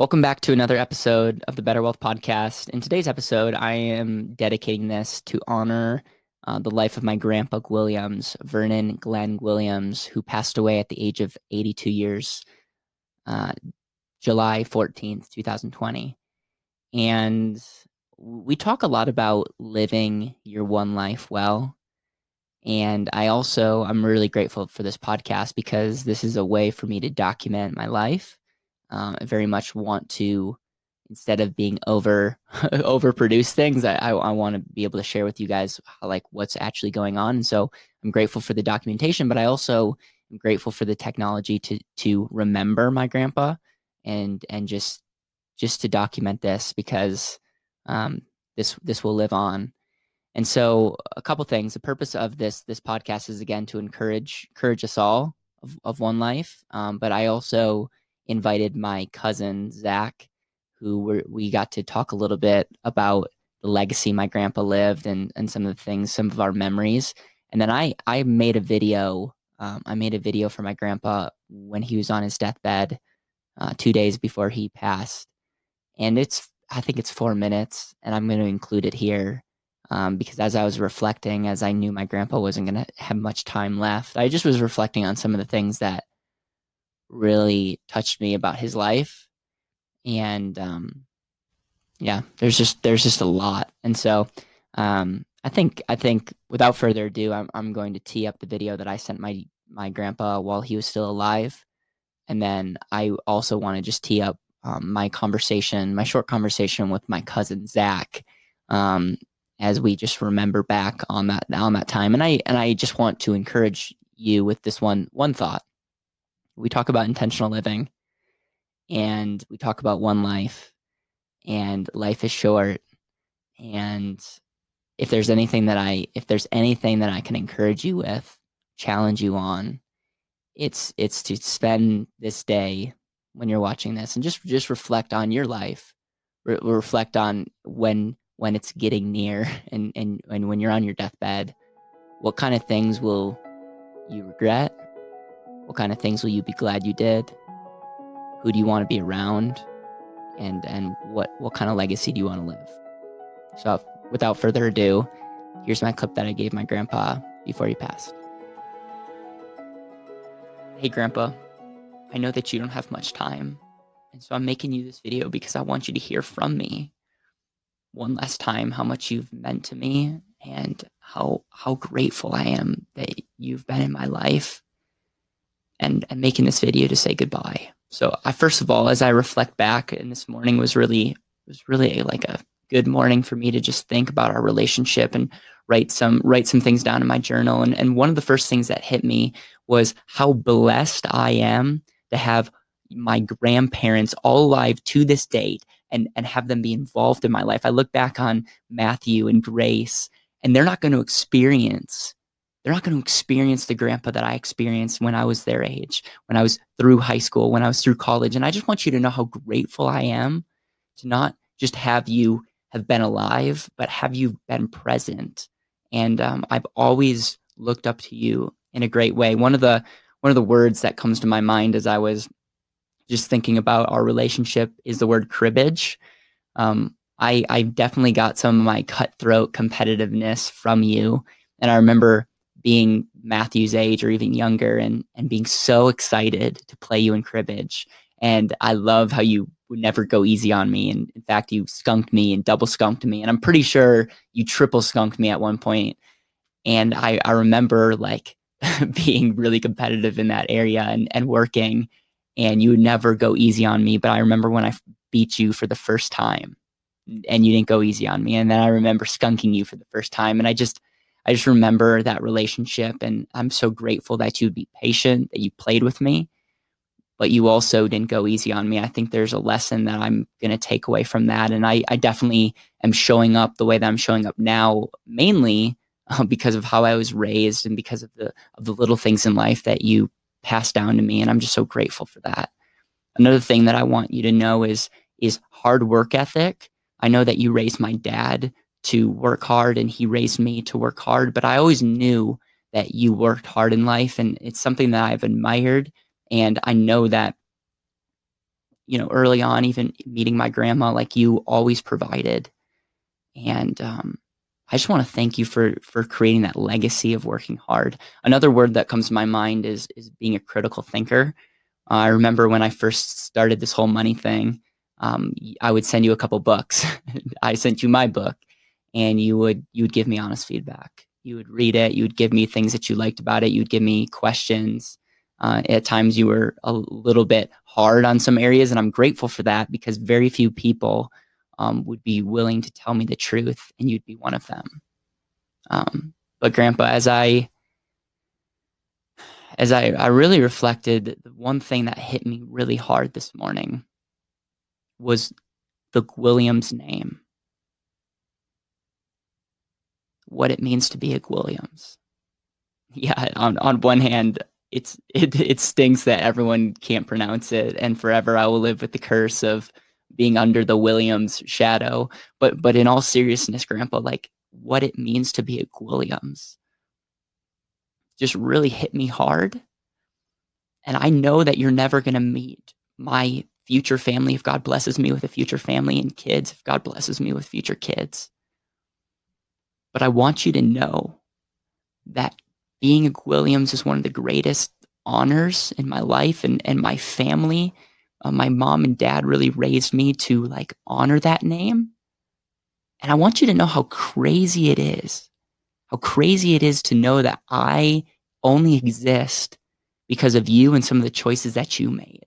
Welcome back to another episode of the Better Wealth Podcast. In today's episode, I am dedicating this to honor uh, the life of my grandpa Guilliams, Vernon Glenn Guilliams, who passed away at the age of 82 years, uh, July 14th, 2020. And we talk a lot about living your one life well. And I also, I'm really grateful for this podcast because this is a way for me to document my life. Um, I very much want to, instead of being over overproduce things, I, I, I want to be able to share with you guys how, like what's actually going on. And so I'm grateful for the documentation, but I also am grateful for the technology to to remember my grandpa and and just just to document this because um, this this will live on. And so, a couple things. The purpose of this this podcast is again to encourage encourage us all of, of one life. Um, but I also invited my cousin Zach, who were, we got to talk a little bit about the legacy my grandpa lived and and some of the things, some of our memories. And then I I made a video. Um, I made a video for my grandpa when he was on his deathbed, uh, two days before he passed, and it's I think it's four minutes, and I'm going to include it here um, because as I was reflecting, as I knew my grandpa wasn't going to have much time left, I just was reflecting on some of the things that really touched me about his life, and um, yeah, there's just there's just a lot, and so um, I think I think without further ado, I'm I'm going to tee up the video that I sent my my grandpa while he was still alive, and then I also want to just tee up um, my conversation, my short conversation with my cousin Zach, um, as we just remember back on that on that time. And I and I just want to encourage you with this one one thought. We talk about intentional living, and we talk about one life, and life is short. And if there's anything that I if there's anything that I can encourage you with, challenge you on, it's it's to spend this day when you're watching this and just just reflect on your life Re- reflect on when when it's getting near and, and and when you're on your deathbed what kind of things will you regret what kind of things will you be glad you did? Who do you want to be around? And and what what kind of legacy do you want to live? So without further ado here's my clip that i gave my grandpa before he passed. Hey grandpa. I know that you don't have much time. And so I'm making you this video because I want you to hear from me. One last time how much you've meant to me and how how grateful I am that you've been in my life and and making this video to say goodbye. So I first of all as I reflect back and this morning was really was really like a good morning for me to just think about our relationship and write some write some things down in my journal and and one of the first things that hit me was how blessed I am to have my grandparents all alive to this date and and have them be involved in my life. I look back on Matthew and Grace and they're not going to experience they're not going to experience the grandpa that I experienced when I was their age, when I was through high school, when I was through college. And I just want you to know how grateful I am to not just have you have been alive, but have you been present. And um, I've always looked up to you in a great way. One of the one of the words that comes to my mind as I was just thinking about our relationship is the word cribbage. Um, I, I definitely got some of my cutthroat competitiveness from you. And I remember being Matthew's age or even younger and, and being so excited to play you in cribbage. And I love how you would never go easy on me. And in fact, you skunked me and double skunked me. And I'm pretty sure you triple skunked me at one point. And I, I remember like being really competitive in that area and, and working and you would never go easy on me but i remember when i beat you for the first time and you didn't go easy on me and then i remember skunking you for the first time and i just i just remember that relationship and i'm so grateful that you'd be patient that you played with me but you also didn't go easy on me i think there's a lesson that i'm going to take away from that and I, I definitely am showing up the way that i'm showing up now mainly uh, because of how I was raised and because of the of the little things in life that you passed down to me and I'm just so grateful for that. Another thing that I want you to know is is hard work ethic. I know that you raised my dad to work hard and he raised me to work hard, but I always knew that you worked hard in life and it's something that I've admired and I know that you know, early on, even meeting my grandma, like you always provided. And um, I just want to thank you for for creating that legacy of working hard. Another word that comes to my mind is is being a critical thinker. Uh, I remember when I first started this whole money thing, um, I would send you a couple books. I sent you my book, and you would you would give me honest feedback. You would read it. You would give me things that you liked about it. You would give me questions. Uh, at times, you were a little bit hard on some areas, and I'm grateful for that because very few people um, would be willing to tell me the truth, and you'd be one of them. Um, but, Grandpa, as I as I, I really reflected, the one thing that hit me really hard this morning was the Guilliams name. What it means to be a Guilliams. Yeah, on, on one hand, it's it, it stings that everyone can't pronounce it, and forever I will live with the curse of being under the Guilliams shadow. But but in all seriousness, Grandpa, like what it means to be a Guilliams just really hit me hard. And I know that you're never going to meet my future family if God blesses me with a future family and kids, if God blesses me with future kids. But I want you to know that being a Guilliams is one of the greatest honors in my life and, and my family. Uh, my mom and dad really raised me to like honor that name. And I want you to know how crazy it is how crazy it is to know that I only exist because of you and some of the choices that you made.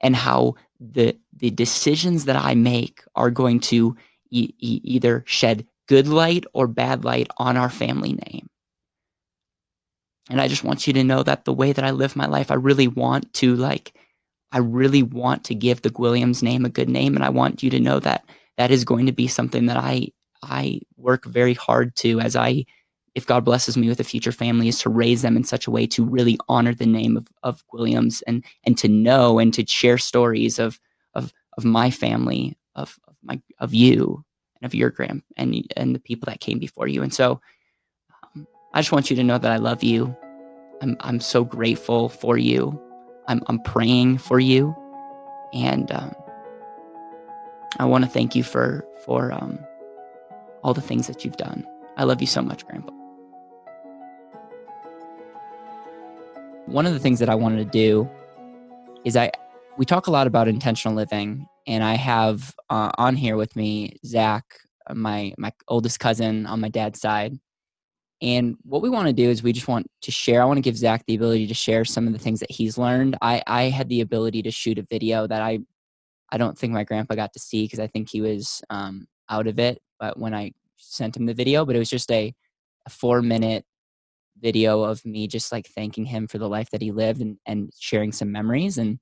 And how the the decisions that I make are going to e- e- either shed good light or bad light on our family name. And I just want you to know that the way that I live my life, I really want to like, I really want to give the Guilliams name a good name. And I want you to know that that is going to be something that I I work very hard to as I if God blesses me with a future family is to raise them in such a way to really honor the name of, of Guilliams and and to know and to share stories of of of my family of, of my of you of your grand and and the people that came before you and so um, I just want you to know that I love you I'm I'm so grateful for you I'm I'm praying for you and um, I want to thank you for for um, all the things that you've done. I love you so much, Grandpa. One of the things that I wanted to do is I we talk a lot about intentional living, and I have uh, on here with me Zach, my my oldest cousin on my dad's side. And what we want to do is we just want to share. I want to give Zach the ability to share some of the things that he's learned. I I had the ability to shoot a video that I I don't think my grandpa got to see because I think he was um, out of it but when I sent him the video, but it was just a, a four minute video of me just like thanking him for the life that he lived and, and sharing some memories. And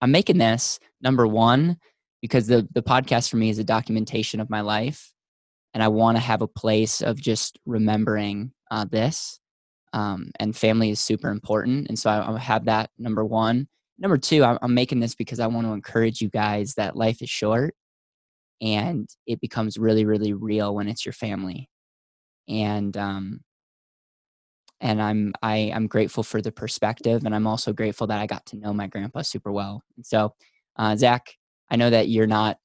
I'm making this number one because the, the podcast for me is a documentation of my life. And I want to have a place of just remembering uh, this. Um, and family is super important. And so I, I have that number one. Number two, I'm, I'm making this because I want to encourage you guys that life is short and it becomes really really real when it's your family and um and i'm i i'm grateful for the perspective and i'm also grateful that i got to know my grandpa super well and so uh, zach i know that you're not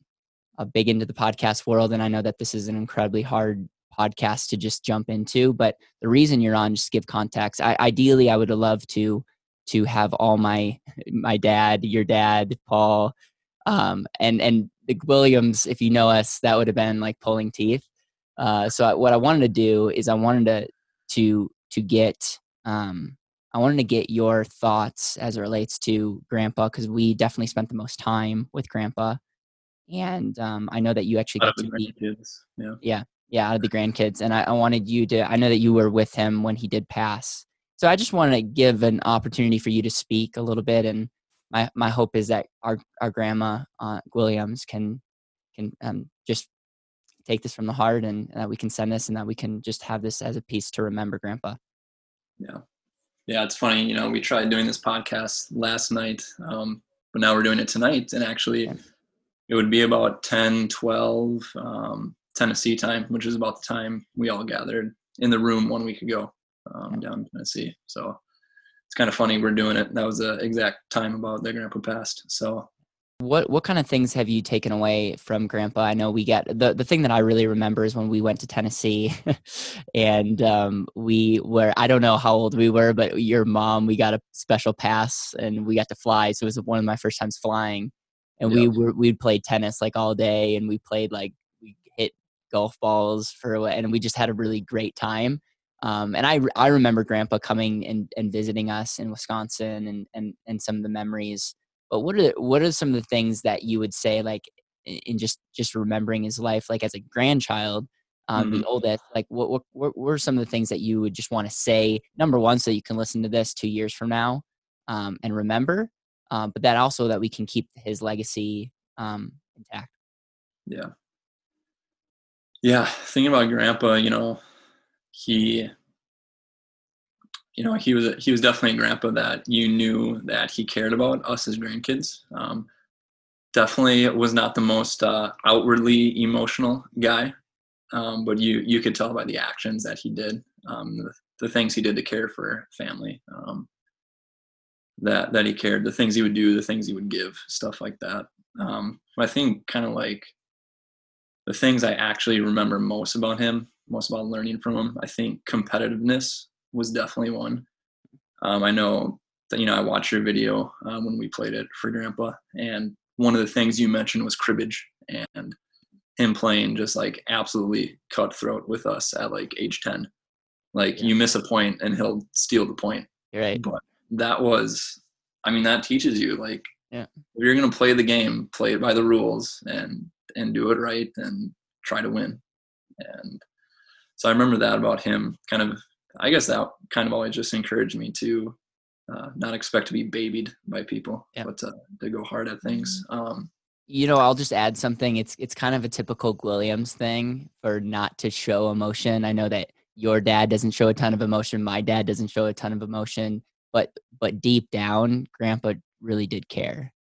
a big into the podcast world and i know that this is an incredibly hard podcast to just jump into but the reason you're on just give context I, ideally i would loved to to have all my my dad your dad paul um, and and the Guilliams, if you know us, that would have been like pulling teeth. Uh, so I, what I wanted to do is I wanted to to to get um, I wanted to get your thoughts as it relates to Grandpa because we definitely spent the most time with Grandpa, and um, I know that you actually got to meet. Yeah. Yeah, yeah, out of the grandkids, and I, I wanted you to. I know that you were with him when he did pass, so I just wanted to give an opportunity for you to speak a little bit and my my hope is that our our grandma uh, Guilliams can can um, just take this from the heart and that we can send this and that we can just have this as a piece to remember grandpa yeah yeah it's funny you know we tried doing this podcast last night um, but now we're doing it tonight and actually yeah. it would be about 10 12 um, tennessee time which is about the time we all gathered in the room one week ago um, yeah. down in tennessee so it's kind of funny we're doing it. That was the exact time about their grandpa passed. So what what kind of things have you taken away from grandpa? I know we get the the thing that i really remember is when we went to tennessee and um, we were i don't know how old we were but your mom we got a special pass and we got to fly so it was one of my first times flying. And we were we'd played tennis like all day and we played like we hit golf balls for and we just had a really great time. Um, and I, I remember grandpa coming and, and visiting us in Wisconsin and, and, and some of the memories but what are what are some of the things that you would say like in just just remembering his life like as a grandchild um, mm-hmm. the oldest like what, what what were some of the things that you would just want to say number one so you can listen to this two years from now um, and remember um, but that also that we can keep his legacy um, intact yeah yeah thinking about grandpa you know he you know he was he was definitely a grandpa that you knew that he cared about us as grandkids. Um, definitely was not the most uh, outwardly emotional guy um, but you you could tell by the actions that he did um, the, the, things he did to care for family um, that that he cared the things he would do the things he would give stuff like that. Um, i think kind of like the things i actually remember most about him most about learning from him i think competitiveness was definitely one. Um, I know that you know I watched your video um, when we played it for Grandpa, and one of the things you mentioned was cribbage and him playing just like absolutely cutthroat with us at like age ten. Like yeah. you miss a point and he'll steal the point. right. But that was, I mean, that teaches you like yeah. if you're gonna play the game, play it by the rules and and do it right and try to win. And so I remember that about him, kind of I guess that kind of always just encouraged me to uh, not expect to be babied by people, yeah. but to, to go hard at things. Um, you know, I'll just add something. It's it's kind of a typical Guilliams thing for not to show emotion. I know that your dad doesn't show a ton of emotion. My dad doesn't show a ton of emotion, but but deep down, Grandpa really did care,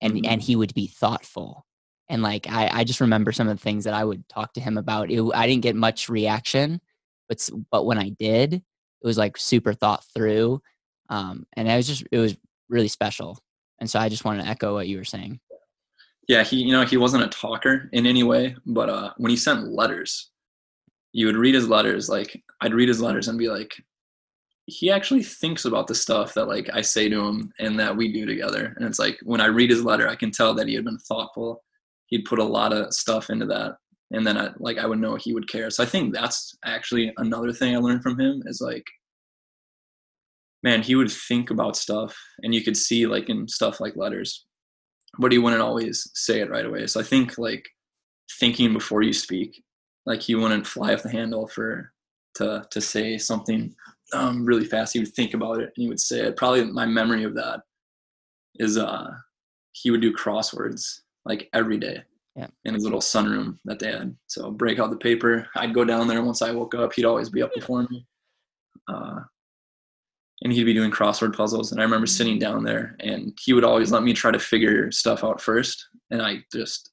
and mm-hmm. and he would be thoughtful. And like I, I just remember some of the things that I would talk to him about. It, I didn't get much reaction, but but when I did, it was like super thought through, um, and it was just it was really special. And so I just wanted to echo what you were saying. Yeah, he you know he wasn't a talker in any way, but uh, when he sent letters, you would read his letters. Like I'd read his letters and be like, he actually thinks about the stuff that like I say to him and that we do together. And it's like when I read his letter, I can tell that he had been thoughtful. He'd put a lot of stuff into that and then I like I would know he would care. So I think that's actually another thing I learned from him is like man, he would think about stuff and you could see like in stuff like letters, but he wouldn't always say it right away. So I think like thinking before you speak, like he wouldn't fly off the handle for to to say something um, really fast. He would think about it and he would say it. Probably my memory of that is uh he would do crosswords like every day yeah. in his little sunroom that they had. So break out the paper. I'd go down there once I woke up. He'd always be up before me. Uh, and he'd be doing crossword puzzles. And I remember sitting down there and he would always let me try to figure stuff out first. And I just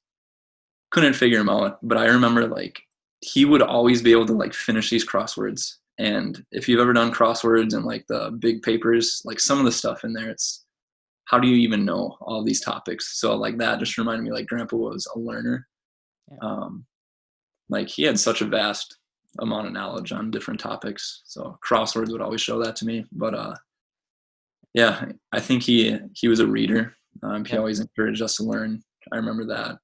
couldn't figure them out. But I remember like he would always be able to like finish these crosswords. And if you've ever done crosswords and like the big papers, like some of the stuff in there, it's how do you even know all these topics? So like that just reminded me like grandpa was a learner. Yeah. Um, like he had such a vast amount of knowledge on different topics. So crosswords would always show that to me. But uh, yeah, I think he he was a reader. Um, he yeah. always encouraged us to learn. I remember that.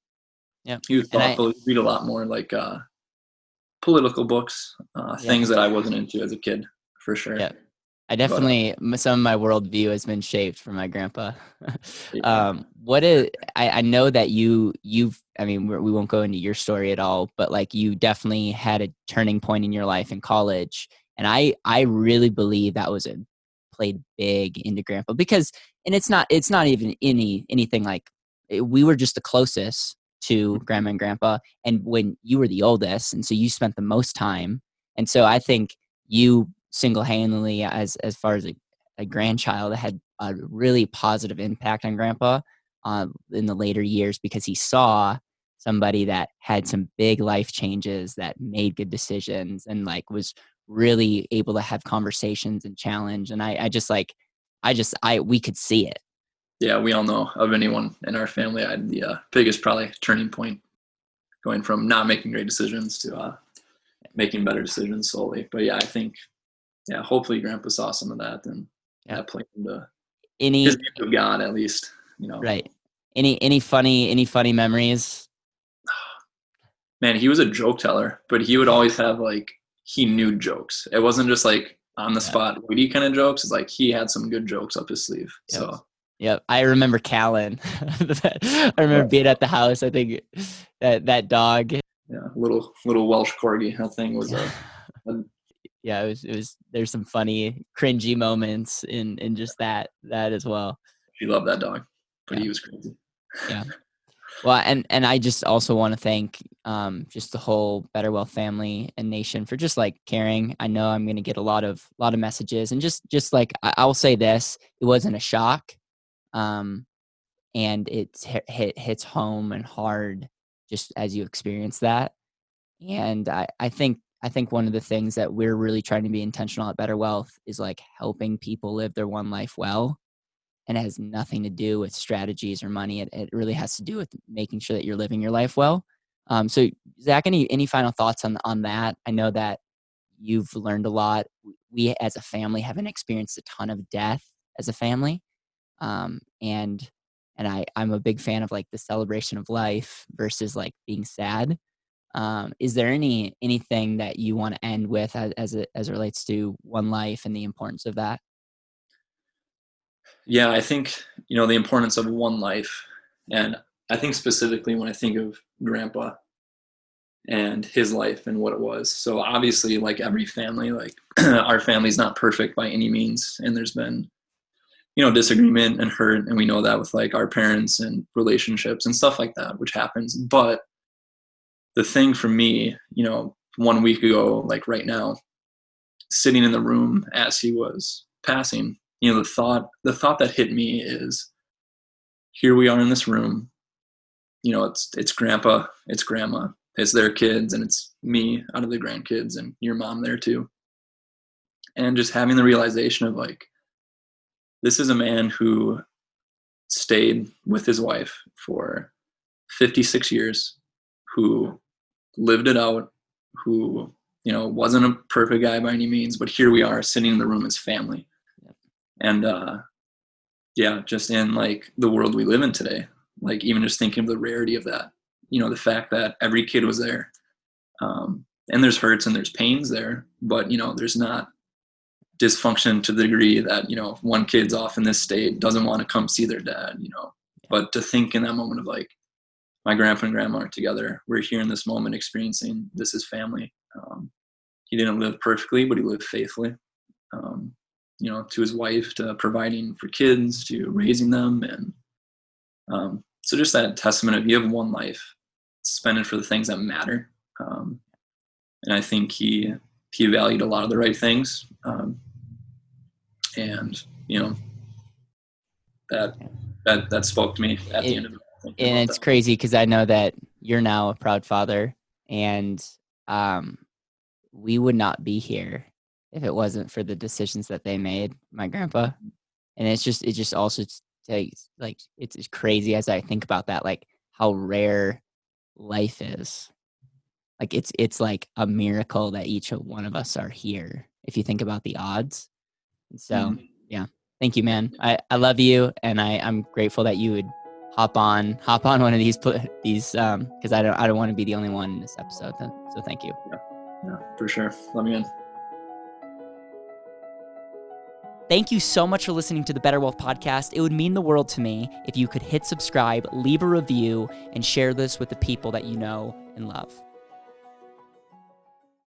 Yeah, he was thoughtful. I, read a lot more like uh, political books, uh, yeah. things that I wasn't into as a kid, for sure. Yeah, I definitely but, some of my worldview has been shaped from my grandpa. um, what is I, I know that you you've I mean we won't go into your story at all, but like you definitely had a turning point in your life in college, and I I really believe that was a played big into grandpa because and it's not it's not even any anything like eh, we were just the closest to mm-hmm. grandma and grandpa, and when you were the oldest, and so you spent the most time, and so I think you single-handedly as as far as a, a grandchild had a really positive impact on grandpa uh, in the later years because he saw somebody that had some big life changes that made good decisions and like was really able to have conversations and challenge and i, I just like i just i we could see it yeah, we all know of anyone in our family. I had the uh, biggest probably turning point, going from not making great decisions to uh, making better decisions slowly. But yeah, I think yeah, hopefully Grandpa saw some of that and yeah. that played into any his of God at least. You know, right? Any any funny any funny memories? Man, he was a joke teller, but he would always have like he knew jokes. It wasn't just like on the spot witty kind of jokes. It's like he had some good jokes up his sleeve. Yep. So Yep, I remember Callan. I remember being at the house. I think that that dog. Yeah, little little Welsh corgi. That thing was a, a. yeah, it was. It was. There's some funny, cringy moments in in just that that as well. He loved that dog, but yeah. he was crazy. Yeah. Well, and and I just also want to thank um, just the whole Better Wealth family and nation for just like caring. I know I'm going to get a lot of a lot of messages, and just just like I, I will say this, it wasn't a shock um, and it hit, hits home and hard just as you experience that. And I, I think I think one of the things that we're really trying to be intentional at Better Wealth is like helping people live their one life well. And it has nothing to do with strategies or money. It, it really has to do with making sure that you're living your life well. Um, so, Zach, any any final thoughts on on that? I know that you've learned a lot. We, as a family, haven't experienced a ton of death as a family, um, and and I I'm a big fan of like the celebration of life versus like being sad. Um, is there any anything that you want to end with as as it as it relates to one life and the importance of that? Yeah, I think you know the importance of one life, and I think specifically when I think of Grandpa and his life and what it was. So obviously, like every family, like our family's not perfect by any means, and there's been you know disagreement and hurt and we know that with like our parents and relationships and stuff like that which happens but the thing for me you know one week ago like right now sitting in the room as he was passing you know the thought the thought that hit me is here we are in this room. You know it's it's grandpa it's grandma it's their kids and it's me out of the grandkids and your mom there too. And just having the realization of like this is a man who stayed with his wife for 56 years, who lived it out, who you know wasn't a perfect guy by any means, but here we are sitting in the room as family, and uh, yeah, just in like the world we live in today, like even just thinking of the rarity of that, you know, the fact that every kid was there, um, and there's hurts and there's pains there, but you know, there's not dysfunction to the degree that you know one kid's off in this state doesn't want to come see their dad you know. But to think in that moment of like my grandpa and grandma are together. We're here in this moment experiencing this is family. Um, he didn't live perfectly but he lived faithfully. Um, you know to his wife to providing for kids to raising them and um, so just that testament of you have one life spend it for the things that matter. Um, and i think he he valued a lot of the right things. Um, and you know that that that spoke to me at it, the end of it. And it's crazy because I know that you're now a proud father, and um, we would not be here if it wasn't for the decisions that they made, my grandpa. And it's just it just also takes like it's, as crazy as I think about that, like how rare life is. Like it's it's like a miracle that each one of us are here. If you think about the odds, so mm-hmm. yeah, thank you, man. I, I love you, and I I'm grateful that you would hop on hop on one of these these um because I don't I don't want to be the only one in this episode. So thank you. Yeah, yeah, for sure. Let me in. Thank you so much for listening to the Better Wealth Podcast. It would mean the world to me if you could hit subscribe, leave a review, and share this with the people that you know and love.